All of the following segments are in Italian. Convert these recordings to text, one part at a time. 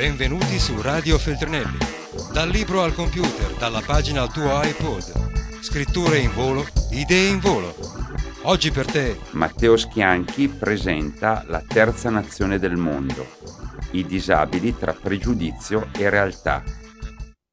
Benvenuti su Radio Feltrinelli. Dal libro al computer, dalla pagina al tuo iPod. Scritture in volo, idee in volo. Oggi per te Matteo Schianchi presenta La terza nazione del mondo, i disabili tra pregiudizio e realtà.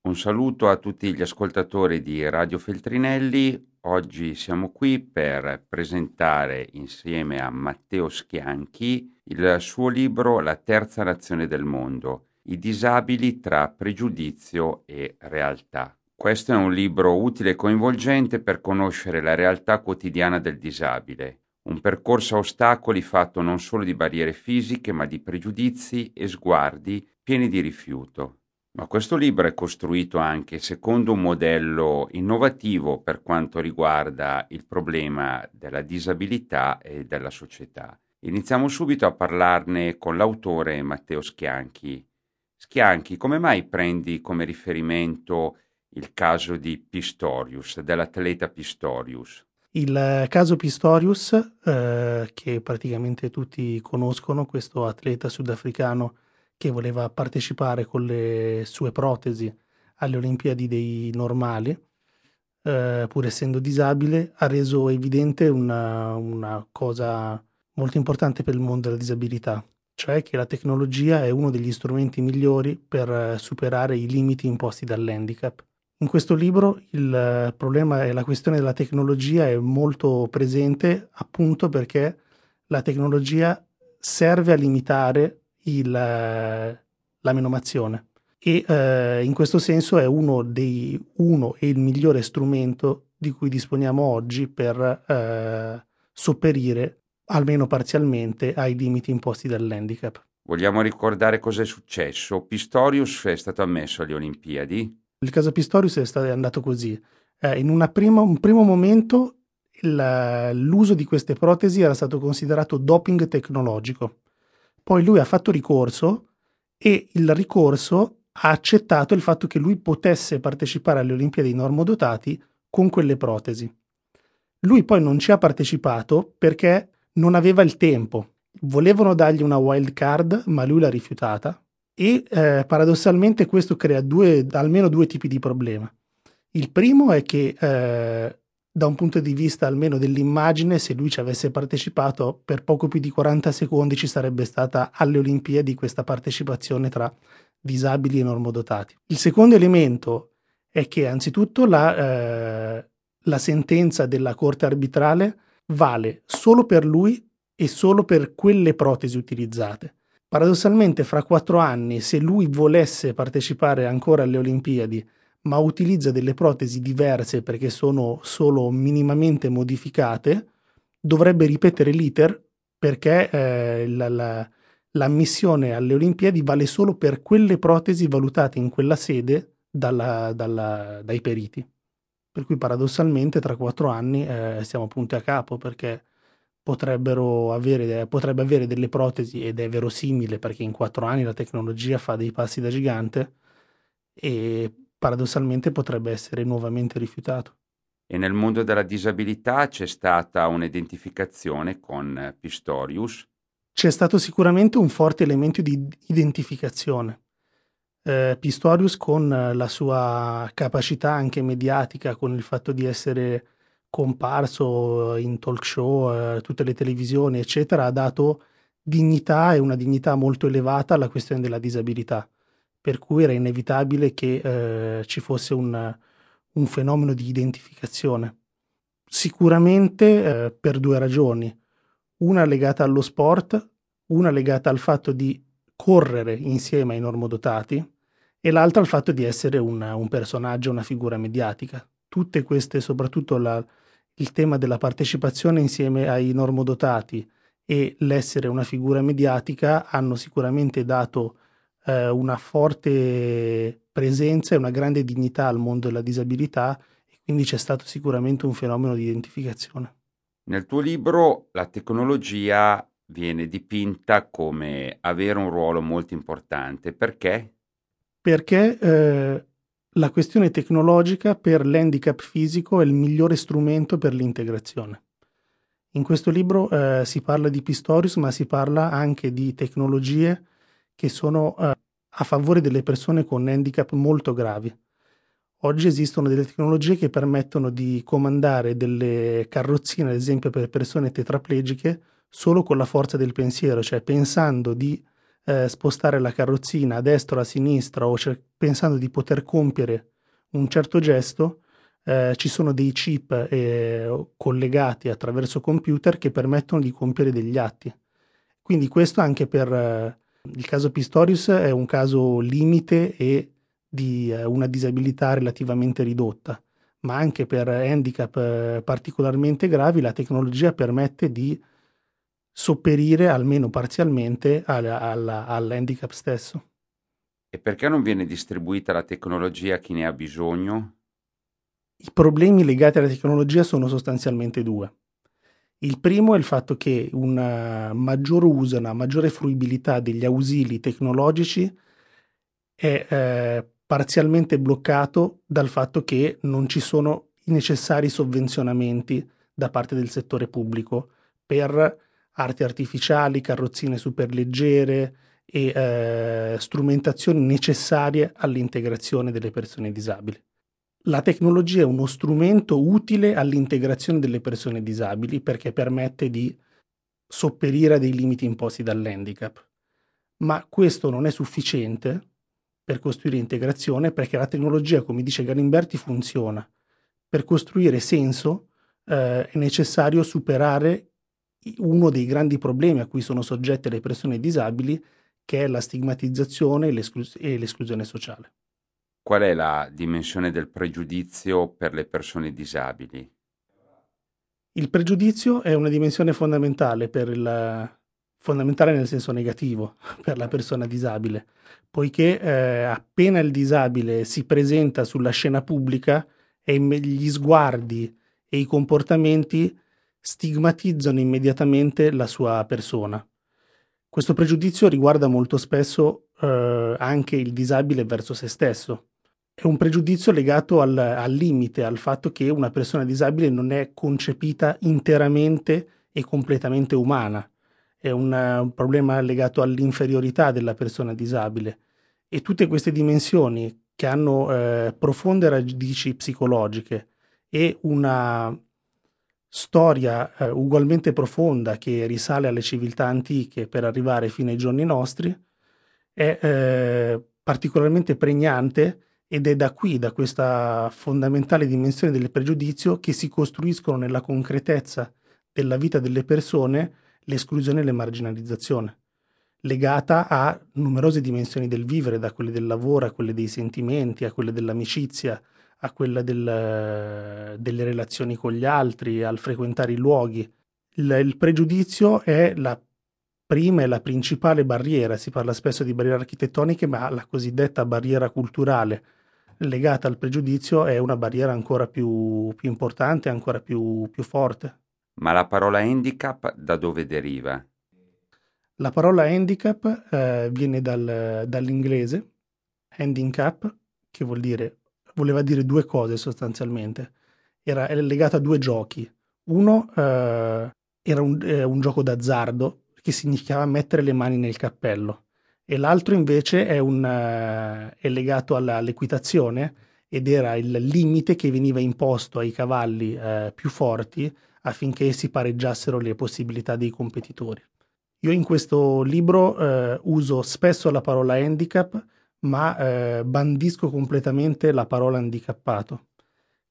Un saluto a tutti gli ascoltatori di Radio Feltrinelli. Oggi siamo qui per presentare insieme a Matteo Schianchi il suo libro La terza nazione del mondo, i disabili tra pregiudizio e realtà. Questo è un libro utile e coinvolgente per conoscere la realtà quotidiana del disabile, un percorso a ostacoli fatto non solo di barriere fisiche, ma di pregiudizi e sguardi pieni di rifiuto. Ma questo libro è costruito anche secondo un modello innovativo per quanto riguarda il problema della disabilità e della società. Iniziamo subito a parlarne con l'autore Matteo Schianchi. Schianchi, come mai prendi come riferimento il caso di Pistorius, dell'atleta Pistorius? Il caso Pistorius, eh, che praticamente tutti conoscono, questo atleta sudafricano che voleva partecipare con le sue protesi alle Olimpiadi dei normali, eh, pur essendo disabile, ha reso evidente una, una cosa molto importante per il mondo della disabilità, cioè che la tecnologia è uno degli strumenti migliori per eh, superare i limiti imposti dall'handicap. In questo libro il problema e la questione della tecnologia è molto presente appunto perché la tecnologia serve a limitare il, la menomazione e eh, in questo senso è uno, dei, uno e il migliore strumento di cui disponiamo oggi per eh, sopperire almeno parzialmente, ai limiti imposti dall'handicap. Vogliamo ricordare cosa è successo? Pistorius è stato ammesso alle Olimpiadi? Il caso Pistorius è, stato, è andato così. Eh, in prima, un primo momento il, l'uso di queste protesi era stato considerato doping tecnologico. Poi lui ha fatto ricorso e il ricorso ha accettato il fatto che lui potesse partecipare alle Olimpiadi normodotati con quelle protesi. Lui poi non ci ha partecipato perché non aveva il tempo. Volevano dargli una wild card, ma lui l'ha rifiutata. E eh, paradossalmente questo crea due, almeno due tipi di problema. Il primo è che eh, da un punto di vista almeno dell'immagine, se lui ci avesse partecipato per poco più di 40 secondi ci sarebbe stata alle Olimpiadi questa partecipazione tra disabili e normodotati. Il secondo elemento è che anzitutto la, eh, la sentenza della Corte arbitrale vale solo per lui e solo per quelle protesi utilizzate. Paradossalmente, fra quattro anni, se lui volesse partecipare ancora alle Olimpiadi, ma utilizza delle protesi diverse perché sono solo minimamente modificate, dovrebbe ripetere l'iter perché eh, la, la, l'ammissione alle Olimpiadi vale solo per quelle protesi valutate in quella sede dalla, dalla, dai periti. Per cui paradossalmente tra quattro anni eh, siamo punti a capo perché potrebbero avere, potrebbe avere delle protesi ed è verosimile perché in quattro anni la tecnologia fa dei passi da gigante e paradossalmente potrebbe essere nuovamente rifiutato. E nel mondo della disabilità c'è stata un'identificazione con Pistorius? C'è stato sicuramente un forte elemento di identificazione eh, Pistorius con la sua capacità anche mediatica, con il fatto di essere comparso in talk show, eh, tutte le televisioni, eccetera, ha dato dignità e una dignità molto elevata alla questione della disabilità, per cui era inevitabile che eh, ci fosse un, un, fenomeno di identificazione. Sicuramente eh, per due ragioni, una legata allo sport, una legata al fatto di correre insieme ai normodotati, e l'altra il fatto di essere un, un personaggio, una figura mediatica. Tutte queste, soprattutto la, il tema della partecipazione insieme ai normodotati e l'essere una figura mediatica hanno sicuramente dato eh, una forte presenza e una grande dignità al mondo della disabilità e quindi c'è stato sicuramente un fenomeno di identificazione. Nel tuo libro la tecnologia viene dipinta come avere un ruolo molto importante. Perché? Perché eh, la questione tecnologica per l'handicap fisico è il migliore strumento per l'integrazione. In questo libro eh, si parla di Pistorius, ma si parla anche di tecnologie che sono eh, a favore delle persone con handicap molto gravi. Oggi esistono delle tecnologie che permettono di comandare delle carrozzine, ad esempio per persone tetraplegiche, solo con la forza del pensiero, cioè pensando di eh, spostare la carrozzina a destra o a sinistra o cer- pensando di poter compiere un certo gesto, eh, ci sono dei chip eh, collegati attraverso computer che permettono di compiere degli atti. Quindi questo anche per eh, il caso Pistorius è un caso limite e di eh, una disabilità relativamente ridotta, ma anche per handicap eh, particolarmente gravi la tecnologia permette di sopperire almeno parzialmente all'handicap stesso. E perché non viene distribuita la tecnologia a chi ne ha bisogno? I problemi legati alla tecnologia sono sostanzialmente due. Il primo è il fatto che un maggior uso, una maggiore fruibilità degli ausili tecnologici è eh, parzialmente bloccato dal fatto che non ci sono i necessari sovvenzionamenti da parte del settore pubblico per arti artificiali, carrozzine superleggere e eh, strumentazioni necessarie all'integrazione delle persone disabili. La tecnologia è uno strumento utile all'integrazione delle persone disabili perché permette di sopperire a dei limiti imposti dall'handicap, ma questo non è sufficiente per costruire integrazione perché la tecnologia, come dice Galimberti, funziona. Per costruire senso eh, è necessario superare uno dei grandi problemi a cui sono soggette le persone disabili, che è la stigmatizzazione e, l'esclus- e l'esclusione sociale. Qual è la dimensione del pregiudizio per le persone disabili? Il pregiudizio è una dimensione fondamentale, il, fondamentale nel senso negativo per la persona disabile, poiché eh, appena il disabile si presenta sulla scena pubblica e gli sguardi e i comportamenti stigmatizzano immediatamente la sua persona. Questo pregiudizio riguarda molto spesso eh, anche il disabile verso se stesso. È un pregiudizio legato al, al limite, al fatto che una persona disabile non è concepita interamente e completamente umana. È un, un problema legato all'inferiorità della persona disabile. E tutte queste dimensioni che hanno eh, profonde radici psicologiche e una storia eh, ugualmente profonda che risale alle civiltà antiche per arrivare fino ai giorni nostri, è eh, particolarmente pregnante ed è da qui, da questa fondamentale dimensione del pregiudizio, che si costruiscono nella concretezza della vita delle persone l'esclusione e l'emarginalizzazione, legata a numerose dimensioni del vivere, da quelle del lavoro a quelle dei sentimenti, a quelle dell'amicizia, a quella del, delle relazioni con gli altri, al frequentare i luoghi. Il, il pregiudizio è la prima e la principale barriera, si parla spesso di barriere architettoniche, ma la cosiddetta barriera culturale legata al pregiudizio è una barriera ancora più, più importante, ancora più, più forte. Ma la parola handicap da dove deriva? La parola handicap eh, viene dal, dall'inglese handicap, che vuol dire voleva dire due cose sostanzialmente. Era, era legato a due giochi. Uno eh, era un, eh, un, gioco d'azzardo che significava mettere le mani nel cappello e l'altro invece è, un, uh, è legato alla, all'equitazione ed era il limite che veniva imposto ai cavalli uh, più forti affinché si pareggiassero le possibilità dei competitori. Io in questo libro uh, uso spesso la parola handicap ma eh, bandisco completamente la parola handicappato,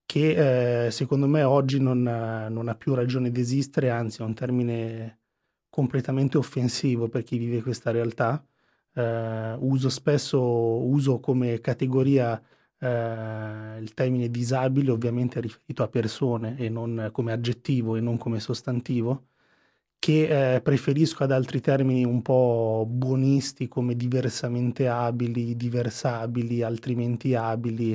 che eh, secondo me oggi non, non, ha più ragione di esistere, anzi è un termine completamente offensivo per chi vive questa realtà. Eh, uso spesso uso come categoria eh, il termine disabile, ovviamente riferito a persone e non come aggettivo e non come sostantivo che eh, preferisco ad altri termini un po' buonisti come diversamente abili, diversabili, altrimenti abili.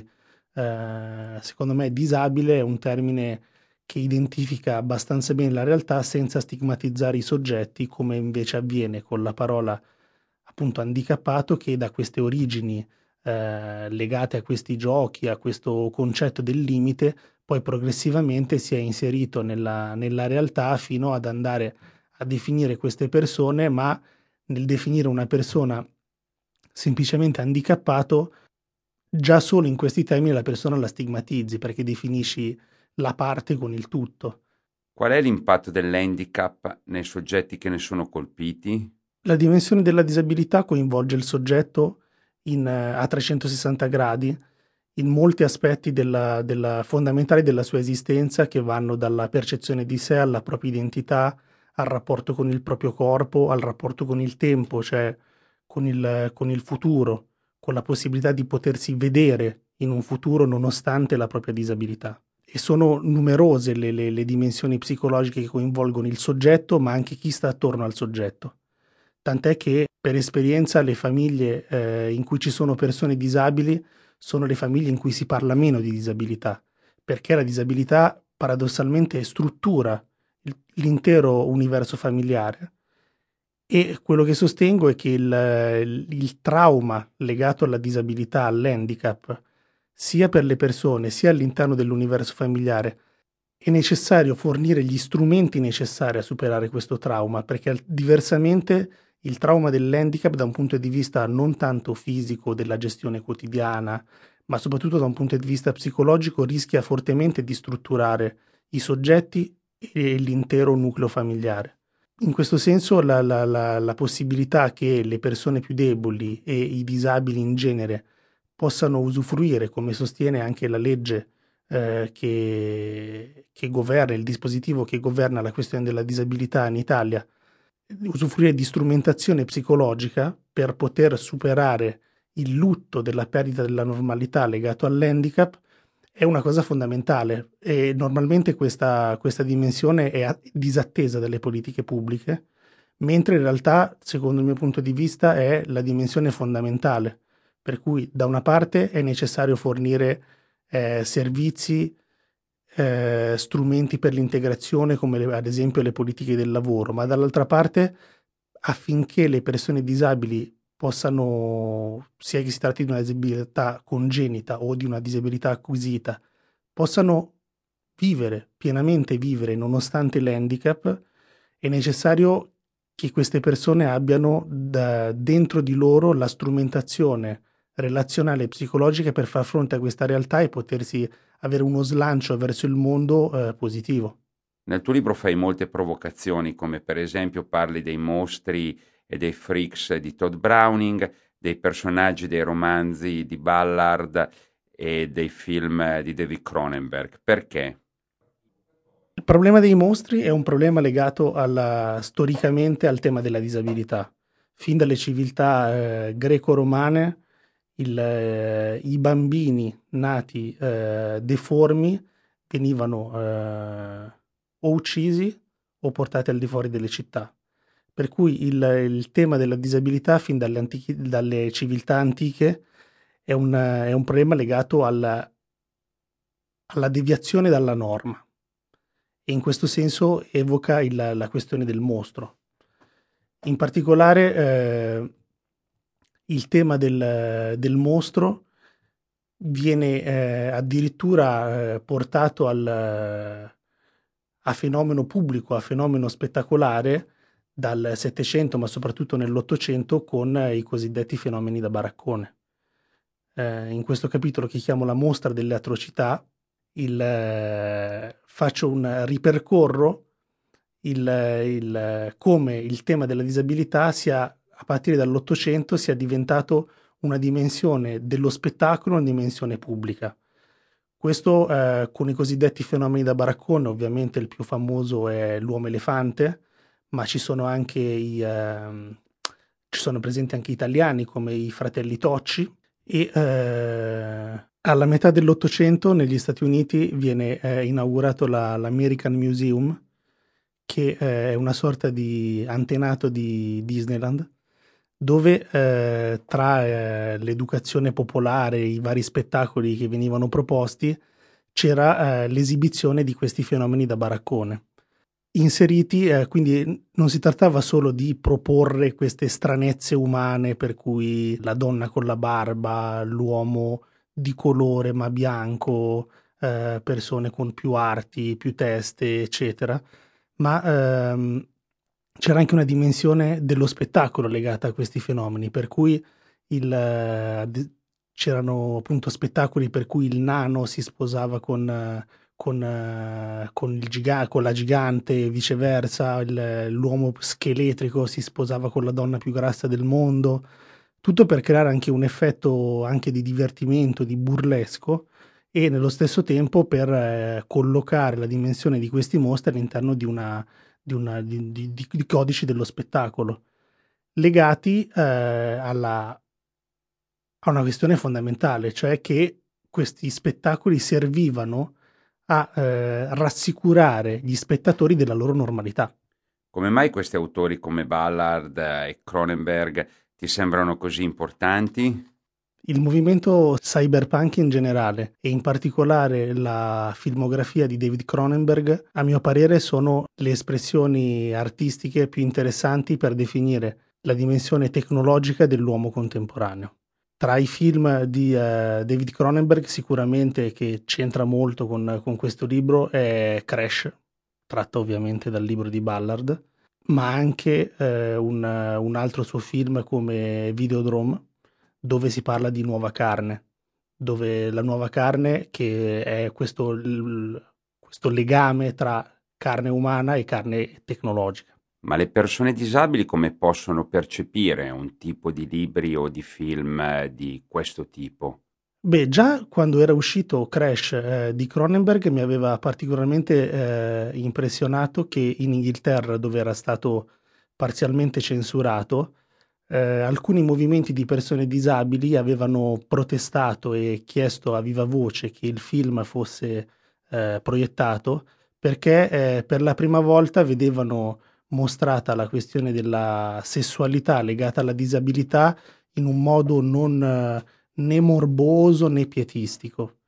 Eh, secondo me disabile è un termine che identifica abbastanza bene la realtà senza stigmatizzare i soggetti come invece avviene con la parola appunto handicappato che da queste origini eh, legate a questi giochi, a questo concetto del limite, poi progressivamente si è inserito nella, nella realtà fino ad andare a definire queste persone, ma nel definire una persona semplicemente handicappato, già solo in questi termini la persona la stigmatizzi perché definisci la parte con il tutto. Qual è l'impatto dell'handicap nei soggetti che ne sono colpiti? La dimensione della disabilità coinvolge il soggetto in, eh, a 360 gradi in molti aspetti della, della, fondamentali della sua esistenza che vanno dalla percezione di sé alla propria identità, al rapporto con il proprio corpo, al rapporto con il tempo, cioè con il, con il futuro, con la possibilità di potersi vedere in un futuro nonostante la propria disabilità. E sono numerose le, le, le dimensioni psicologiche che coinvolgono il soggetto, ma anche chi sta attorno al soggetto. Tant'è che per esperienza le famiglie eh, in cui ci sono persone disabili sono le famiglie in cui si parla meno di disabilità, perché la disabilità paradossalmente struttura l'intero universo familiare. E quello che sostengo è che il, il, trauma legato alla disabilità, all'handicap, sia per le persone sia all'interno dell'universo familiare, è necessario fornire gli strumenti necessari a superare questo trauma, perché diversamente il trauma dell'handicap da un punto di vista non tanto fisico della gestione quotidiana, ma soprattutto da un punto di vista psicologico rischia fortemente di strutturare i soggetti e l'intero nucleo familiare. In questo senso la, la, la, la possibilità che le persone più deboli e i disabili in genere possano usufruire, come sostiene anche la legge eh, che, che governa, il dispositivo che governa la questione della disabilità in Italia, usufruire di strumentazione psicologica per poter superare il lutto della perdita della normalità legato all'handicap è una cosa fondamentale e normalmente questa, questa dimensione è disattesa dalle politiche pubbliche, mentre in realtà, secondo il mio punto di vista, è la dimensione fondamentale, per cui da una parte è necessario fornire eh, servizi eh, strumenti per l'integrazione come le, ad esempio le politiche del lavoro, ma dall'altra parte affinché le persone disabili possano, sia che si tratti di una disabilità congenita o di una disabilità acquisita, possano vivere, pienamente vivere nonostante l'handicap, è necessario che queste persone abbiano da, dentro di loro la strumentazione relazionale e psicologica per far fronte a questa realtà e potersi avere uno slancio verso il mondo eh, positivo. Nel tuo libro fai molte provocazioni, come per esempio parli dei mostri e dei freaks di Todd Browning, dei personaggi dei romanzi di Ballard e dei film di David Cronenberg. Perché? Il problema dei mostri è un problema legato alla, storicamente al tema della disabilità. Fin dalle civiltà eh, greco-romane il, eh, i bambini nati eh, deformi venivano eh, o uccisi o portati al di fuori delle città. Per cui il, il tema della disabilità fin dalle, antichi, dalle civiltà antiche è un, è un problema legato alla, alla, deviazione dalla norma e in questo senso evoca il, la questione del mostro. In particolare eh, il tema del, del mostro viene eh, addirittura eh, portato al, a fenomeno pubblico, a fenomeno spettacolare dal Settecento, ma soprattutto nell'Ottocento, con i cosiddetti fenomeni da baraccone. Eh, in questo capitolo che chiamo La mostra delle atrocità, il, eh, faccio un ripercorro il, il, come il tema della disabilità sia a partire dall'Ottocento sia diventato una dimensione dello spettacolo, una dimensione pubblica. Questo eh, con i cosiddetti fenomeni da baraccone, ovviamente il più famoso è l'uomo elefante, ma ci sono anche i, eh, ci sono presenti anche italiani come i fratelli Tocci e eh, alla metà dell'Ottocento negli Stati Uniti viene eh, inaugurato la, l'American Museum, che eh, è una sorta di antenato di Disneyland, dove eh, tra eh, l'educazione popolare, i vari spettacoli che venivano proposti, c'era eh, l'esibizione di questi fenomeni da baraccone. Inseriti, eh, quindi non si trattava solo di proporre queste stranezze umane per cui la donna con la barba, l'uomo di colore ma bianco, eh, persone con più arti, più teste, eccetera, ma ehm, c'era anche una dimensione dello spettacolo legata a questi fenomeni, per cui il, c'erano appunto spettacoli per cui il nano si sposava con, con, con, giga, con la gigante e viceversa, il, l'uomo scheletrico si sposava con la donna più grassa del mondo, tutto per creare anche un effetto anche di divertimento, di burlesco e nello stesso tempo per eh, collocare la dimensione di questi mostri all'interno di, una, di, una, di, di codici dello spettacolo legati eh, alla, a una questione fondamentale, cioè che questi spettacoli servivano a eh, rassicurare gli spettatori della loro normalità. Come mai questi autori come Ballard e Cronenberg ti sembrano così importanti? Il movimento cyberpunk in generale e in particolare la filmografia di David Cronenberg, a mio parere, sono le espressioni artistiche più interessanti per definire la dimensione tecnologica dell'uomo contemporaneo. Tra i film di uh, David Cronenberg, sicuramente che c'entra molto con, con questo libro è Crash, tratto ovviamente dal libro di Ballard, ma anche uh, un, un, altro suo film come Videodrome, dove si parla di nuova carne, dove la nuova carne che è questo, questo legame tra carne umana e carne tecnologica. Ma le persone disabili come possono percepire un tipo di libri o di film eh, di questo tipo? Beh, già quando era uscito Crash eh, di Cronenberg mi aveva particolarmente eh, impressionato che in Inghilterra, dove era stato parzialmente censurato, eh, alcuni movimenti di persone disabili avevano protestato e chiesto a viva voce che il film fosse eh, proiettato perché eh, per la prima volta vedevano mostrata la questione della sessualità legata alla disabilità in un modo non eh, né morboso né pietistico.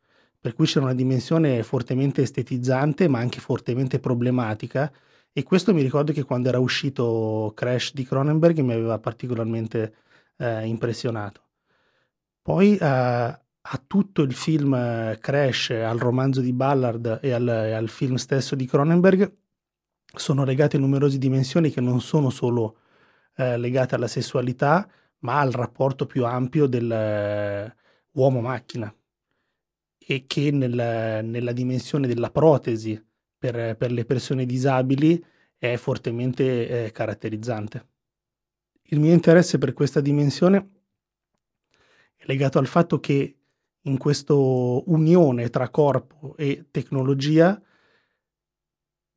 Per cui c'è una dimensione fortemente estetizzante ma anche fortemente problematica e questo mi ricordo che quando era uscito Crash di Cronenberg mi aveva particolarmente eh, impressionato. Poi eh, a tutto il film eh, Crash, al romanzo di Ballard e al, al film stesso di Cronenberg sono legate numerose dimensioni che non sono solo eh, legate alla sessualità, ma al rapporto più ampio dell'uomo-macchina eh, e che nel, nella dimensione della protesi per, per, le persone disabili è fortemente eh, caratterizzante. Il mio interesse per questa dimensione è legato al fatto che in questa unione tra corpo e tecnologia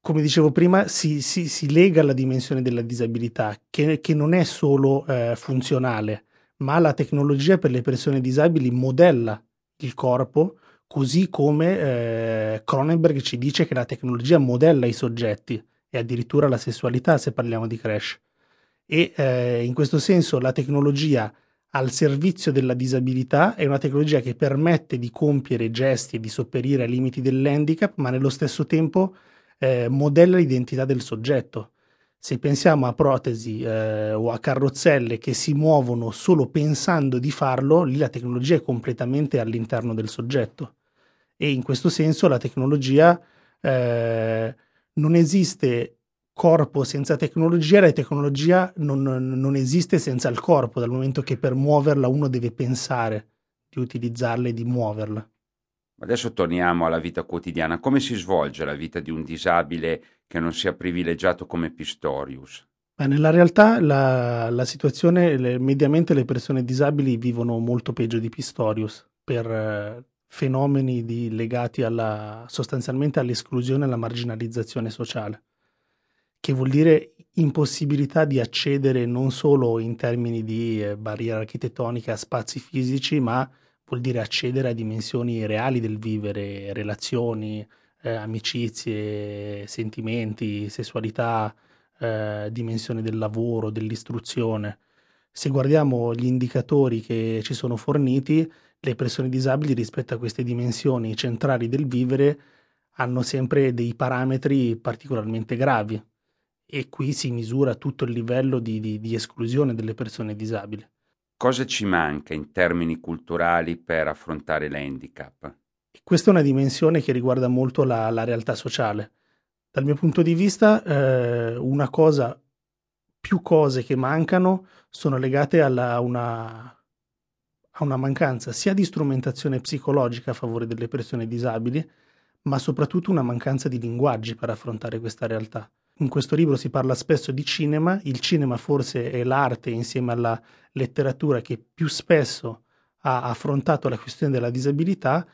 come dicevo prima, si, si, si, lega alla dimensione della disabilità, che, che non è solo eh, funzionale, ma la tecnologia per le persone disabili modella il corpo, così come eh, Cronenberg ci dice che la tecnologia modella i soggetti e addirittura la sessualità se parliamo di crash. E eh, in questo senso la tecnologia al servizio della disabilità è una tecnologia che permette di compiere gesti e di sopperire ai limiti dell'handicap, ma nello stesso tempo eh, modella l'identità del soggetto. Se pensiamo a protesi eh, o a carrozzelle che si muovono solo pensando di farlo, lì la tecnologia è completamente all'interno del soggetto. E in questo senso la tecnologia eh, non esiste corpo senza tecnologia, la tecnologia non, non, esiste senza il corpo, dal momento che per muoverla uno deve pensare di utilizzarla e di muoverla. Adesso torniamo alla vita quotidiana. Come si svolge la vita di un disabile che non sia privilegiato come Pistorius? Beh, nella realtà la, la situazione, le, mediamente le persone disabili vivono molto peggio di Pistorius per eh, fenomeni di, legati alla, sostanzialmente all'esclusione e alla marginalizzazione sociale, che vuol dire impossibilità di accedere non solo in termini di eh, barriere architettoniche a spazi fisici, ma vuol dire accedere a dimensioni reali del vivere, relazioni, eh, amicizie, sentimenti, sessualità, eh, dimensione del lavoro, dell'istruzione. Se guardiamo gli indicatori che ci sono forniti, le persone disabili rispetto a queste dimensioni centrali del vivere hanno sempre dei parametri particolarmente gravi e qui si misura tutto il livello di, di, di esclusione delle persone disabili. Cosa ci manca in termini culturali per affrontare l'handicap? Questa è una dimensione che riguarda molto la, la realtà sociale. Dal mio punto di vista, eh, una cosa, più cose che mancano sono legate a una, a una mancanza sia di strumentazione psicologica a favore delle persone disabili, ma soprattutto una mancanza di linguaggi per affrontare questa realtà. In questo libro si parla spesso di cinema, il cinema forse è l'arte insieme alla letteratura che più spesso ha affrontato la questione della disabilità,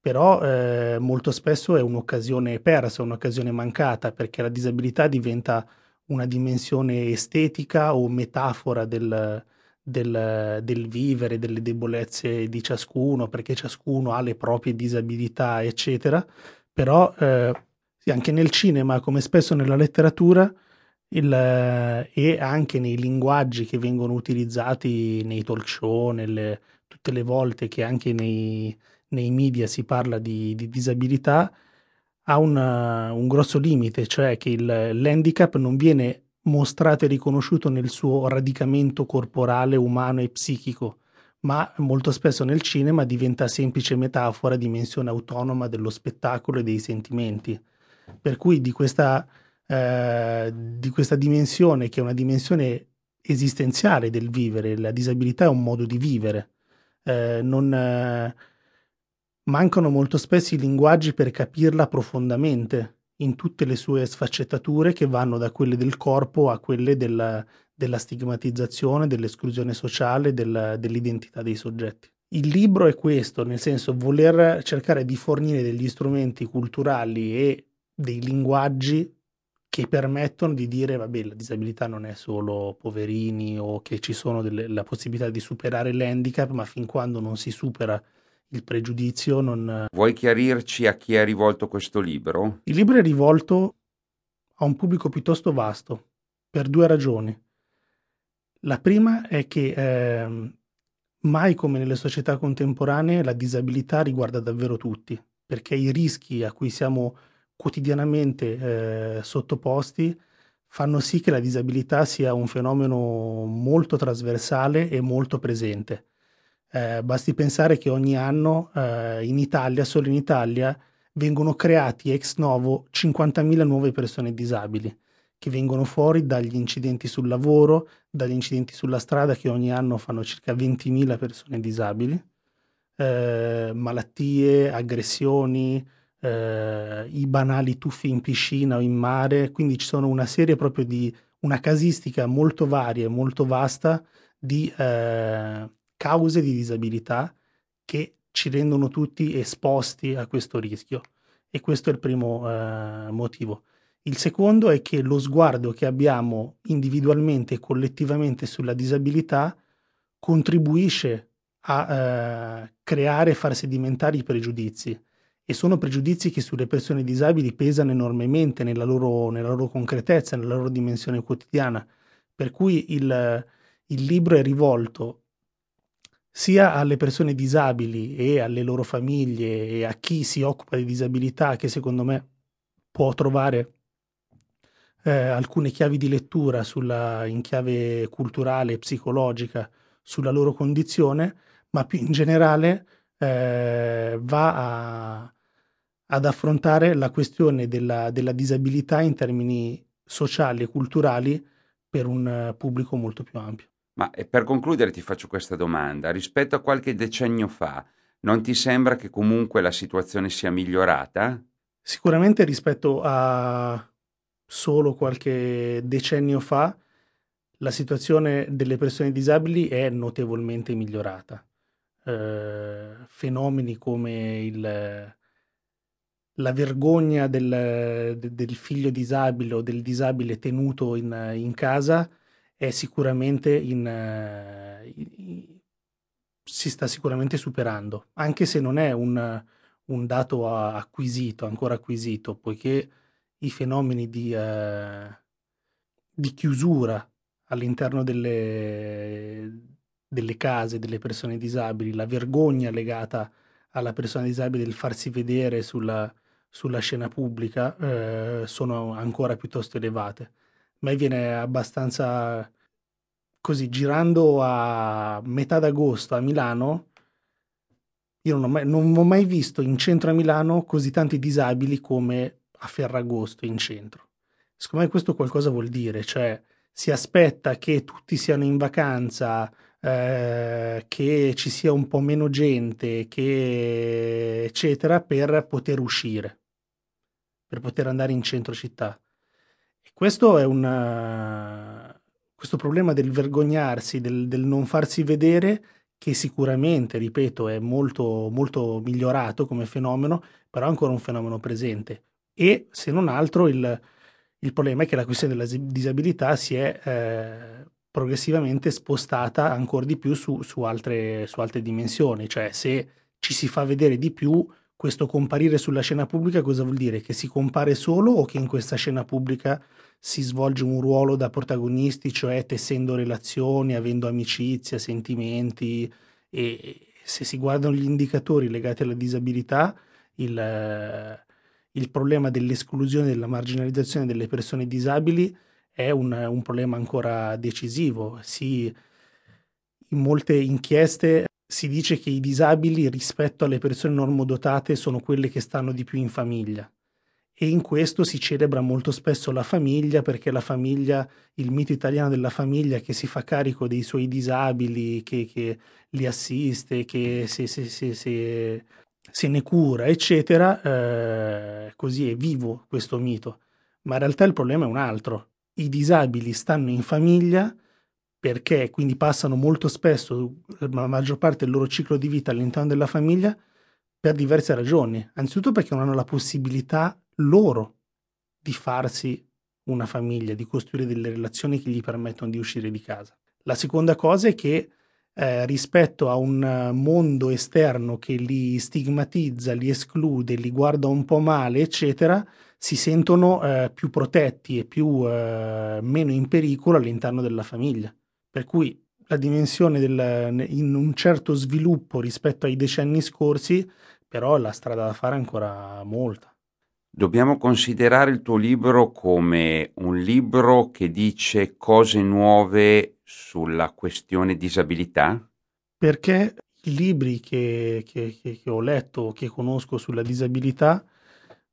però eh, molto spesso è un'occasione persa, un'occasione mancata, perché la disabilità diventa una dimensione estetica o metafora del, del, del, vivere, delle debolezze di ciascuno, perché ciascuno ha le proprie disabilità, eccetera. Però eh, anche nel cinema, come spesso nella letteratura, il, e anche nei linguaggi che vengono utilizzati nei talk show, nelle, tutte le volte che anche nei, nei media si parla di, di disabilità, ha una, un grosso limite, cioè che il, l'handicap non viene mostrato e riconosciuto nel suo radicamento corporale, umano e psichico, ma molto spesso nel cinema diventa semplice metafora, dimensione autonoma dello spettacolo e dei sentimenti. Per cui di questa, eh, di questa dimensione, che è una dimensione esistenziale del vivere, la disabilità è un modo di vivere, eh, non, eh, mancano molto spesso i linguaggi per capirla profondamente in tutte le sue sfaccettature che vanno da quelle del corpo a quelle della, della stigmatizzazione, dell'esclusione sociale, della, dell'identità dei soggetti. Il libro è questo, nel senso voler cercare di fornire degli strumenti culturali e dei linguaggi che permettono di dire, vabbè, la disabilità non è solo poverini o che ci sono delle, la possibilità di superare l'handicap, ma fin quando non si supera il pregiudizio non... Vuoi chiarirci a chi è rivolto questo libro? Il libro è rivolto a un pubblico piuttosto vasto, per due ragioni. La prima è che eh, mai come nelle società contemporanee la disabilità riguarda davvero tutti, perché i rischi a cui siamo quotidianamente eh, sottoposti fanno sì che la disabilità sia un fenomeno molto trasversale e molto presente. Eh, basti pensare che ogni anno eh, in Italia, solo in Italia, vengono creati ex novo 50.000 nuove persone disabili che vengono fuori dagli incidenti sul lavoro, dagli incidenti sulla strada che ogni anno fanno circa 20.000 persone disabili, eh, malattie, aggressioni, eh, i banali tuffi in piscina o in mare, quindi ci sono una serie proprio di una casistica molto varia e molto vasta di eh, cause di disabilità che ci rendono tutti esposti a questo rischio e questo è il primo eh, motivo. Il secondo è che lo sguardo che abbiamo individualmente e collettivamente sulla disabilità contribuisce a eh, creare e far sedimentare i pregiudizi e sono pregiudizi che sulle persone disabili pesano enormemente nella loro, nella loro concretezza, nella loro dimensione quotidiana. Per cui il, il libro è rivolto sia alle persone disabili e alle loro famiglie e a chi si occupa di disabilità che secondo me può trovare eh, alcune chiavi di lettura sulla, in chiave culturale e psicologica sulla loro condizione, ma più in generale eh, va a, ad affrontare la questione della, della disabilità in termini sociali e culturali per un pubblico molto più ampio. Ma per concludere ti faccio questa domanda. Rispetto a qualche decennio fa, non ti sembra che comunque la situazione sia migliorata? Sicuramente rispetto a solo qualche decennio fa, la situazione delle persone disabili è notevolmente migliorata. Eh, fenomeni come il, la vergogna del, del, figlio disabile o del disabile tenuto in, in casa è sicuramente in, uh, si sta sicuramente superando, anche se non è un, un dato acquisito, ancora acquisito, poiché i fenomeni di, uh, di chiusura all'interno delle, delle case delle persone disabili, la vergogna legata alla persona disabile del farsi vedere sulla, sulla scena pubblica eh, sono ancora piuttosto elevate. Me viene abbastanza così girando a metà d'agosto a Milano io non ho, mai, non ho mai visto in centro a Milano così tanti disabili come a Ferragosto in centro. Secondo me questo qualcosa vuol dire cioè si aspetta che tutti siano in vacanza eh, che ci sia un po' meno gente, che, eccetera, per poter uscire, per poter andare in centro città. E questo è un questo problema del vergognarsi, del, del, non farsi vedere, che sicuramente, ripeto, è molto, molto migliorato come fenomeno, però è ancora un fenomeno presente. E se non altro il, il problema è che la questione della disabilità si è eh, progressivamente spostata ancora di più su, su, altre, su altre dimensioni, cioè se ci si fa vedere di più questo comparire sulla scena pubblica cosa vuol dire? Che si compare solo o che in questa scena pubblica si svolge un ruolo da protagonisti, cioè tessendo relazioni, avendo amicizia, sentimenti e se si guardano gli indicatori legati alla disabilità, il, il problema dell'esclusione, della marginalizzazione delle persone disabili è un, un problema ancora decisivo. Si, in molte inchieste si dice che i disabili rispetto alle persone normodotate sono quelle che stanno di più in famiglia e in questo si celebra molto spesso la famiglia perché la famiglia, il mito italiano della famiglia che si fa carico dei suoi disabili, che, che li assiste, che se, se, se, se ne cura, eccetera, eh, così è vivo questo mito. Ma in realtà il problema è un altro. I disabili stanno in famiglia perché quindi passano molto spesso la maggior parte del loro ciclo di vita all'interno della famiglia per diverse ragioni. Anzitutto perché non hanno la possibilità loro di farsi una famiglia, di costruire delle relazioni che gli permettono di uscire di casa. La seconda cosa è che eh, rispetto a un mondo esterno che li stigmatizza, li esclude, li guarda un po' male, eccetera, si sentono eh, più protetti e più, eh, meno in pericolo all'interno della famiglia. Per cui la dimensione del, in un certo sviluppo rispetto ai decenni scorsi, però la strada da fare è ancora molta. Dobbiamo considerare il tuo libro come un libro che dice cose nuove sulla questione disabilità? Perché i libri che, che, che, ho letto che conosco sulla disabilità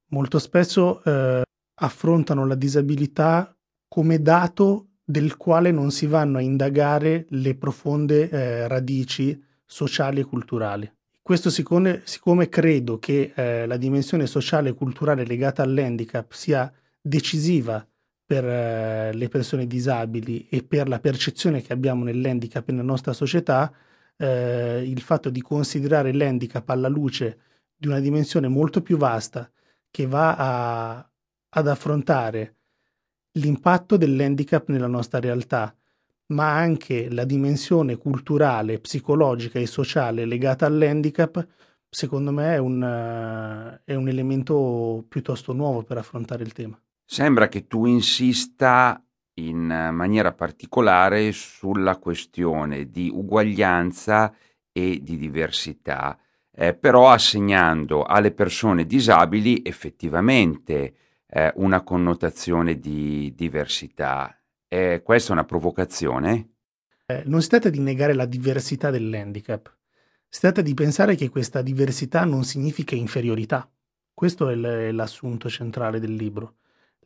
molto spesso eh, affrontano la disabilità come dato del quale non si vanno a indagare le profonde eh, radici sociali e culturali. Questo siccome, siccome credo che eh, la dimensione sociale e culturale legata all'handicap sia decisiva per eh, le persone disabili e per la percezione che abbiamo nell'handicap nella nostra società, eh, il fatto di considerare l'handicap alla luce di una dimensione molto più vasta che va a, ad affrontare l'impatto dell'handicap nella nostra realtà, ma anche la dimensione culturale, psicologica e sociale legata all'handicap, secondo me è un, uh, è un elemento piuttosto nuovo per affrontare il tema. Sembra che tu insista in maniera particolare sulla questione di uguaglianza e di diversità, eh, però assegnando alle persone disabili effettivamente eh, una connotazione di diversità eh, questa è una provocazione? Eh, non si tratta di negare la diversità dell'handicap, si tratta di pensare che questa diversità non significa inferiorità. Questo è, l- l'assunto centrale del libro.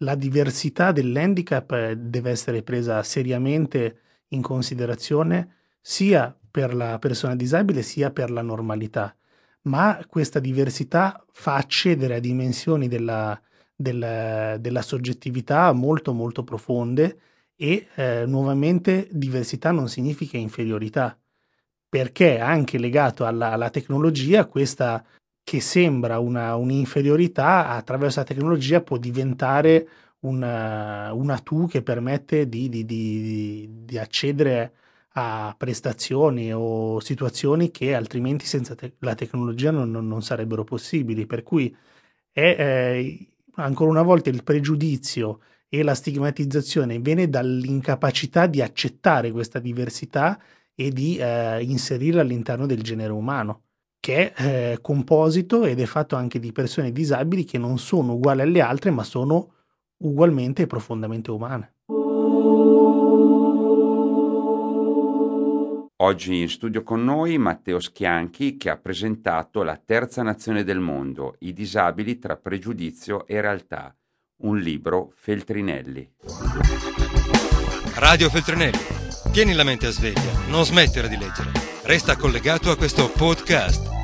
La diversità dell'handicap eh, deve essere presa seriamente in considerazione sia per la persona disabile sia per la normalità, ma questa diversità fa accedere a dimensioni della, della, della soggettività molto molto profonde e eh, nuovamente diversità non significa inferiorità, perché anche legato alla, alla tecnologia questa che sembra una, un'inferiorità attraverso la tecnologia può diventare una, una tu che permette di, di, di, di, accedere a prestazioni o situazioni che altrimenti senza te- la tecnologia non, non, sarebbero possibili. Per cui è eh, ancora una volta il pregiudizio e la stigmatizzazione viene dall'incapacità di accettare questa diversità e di eh, inserirla all'interno del genere umano, che è eh, composito ed è fatto anche di persone disabili che non sono uguali alle altre, ma sono ugualmente e profondamente umane. Oggi in studio con noi Matteo Schianchi che ha presentato La terza nazione del mondo, i disabili tra pregiudizio e realtà, un libro Feltrinelli. Radio Feltrinelli, Tieni la mente a sveglia, non smettere di leggere. Resta collegato a questo podcast.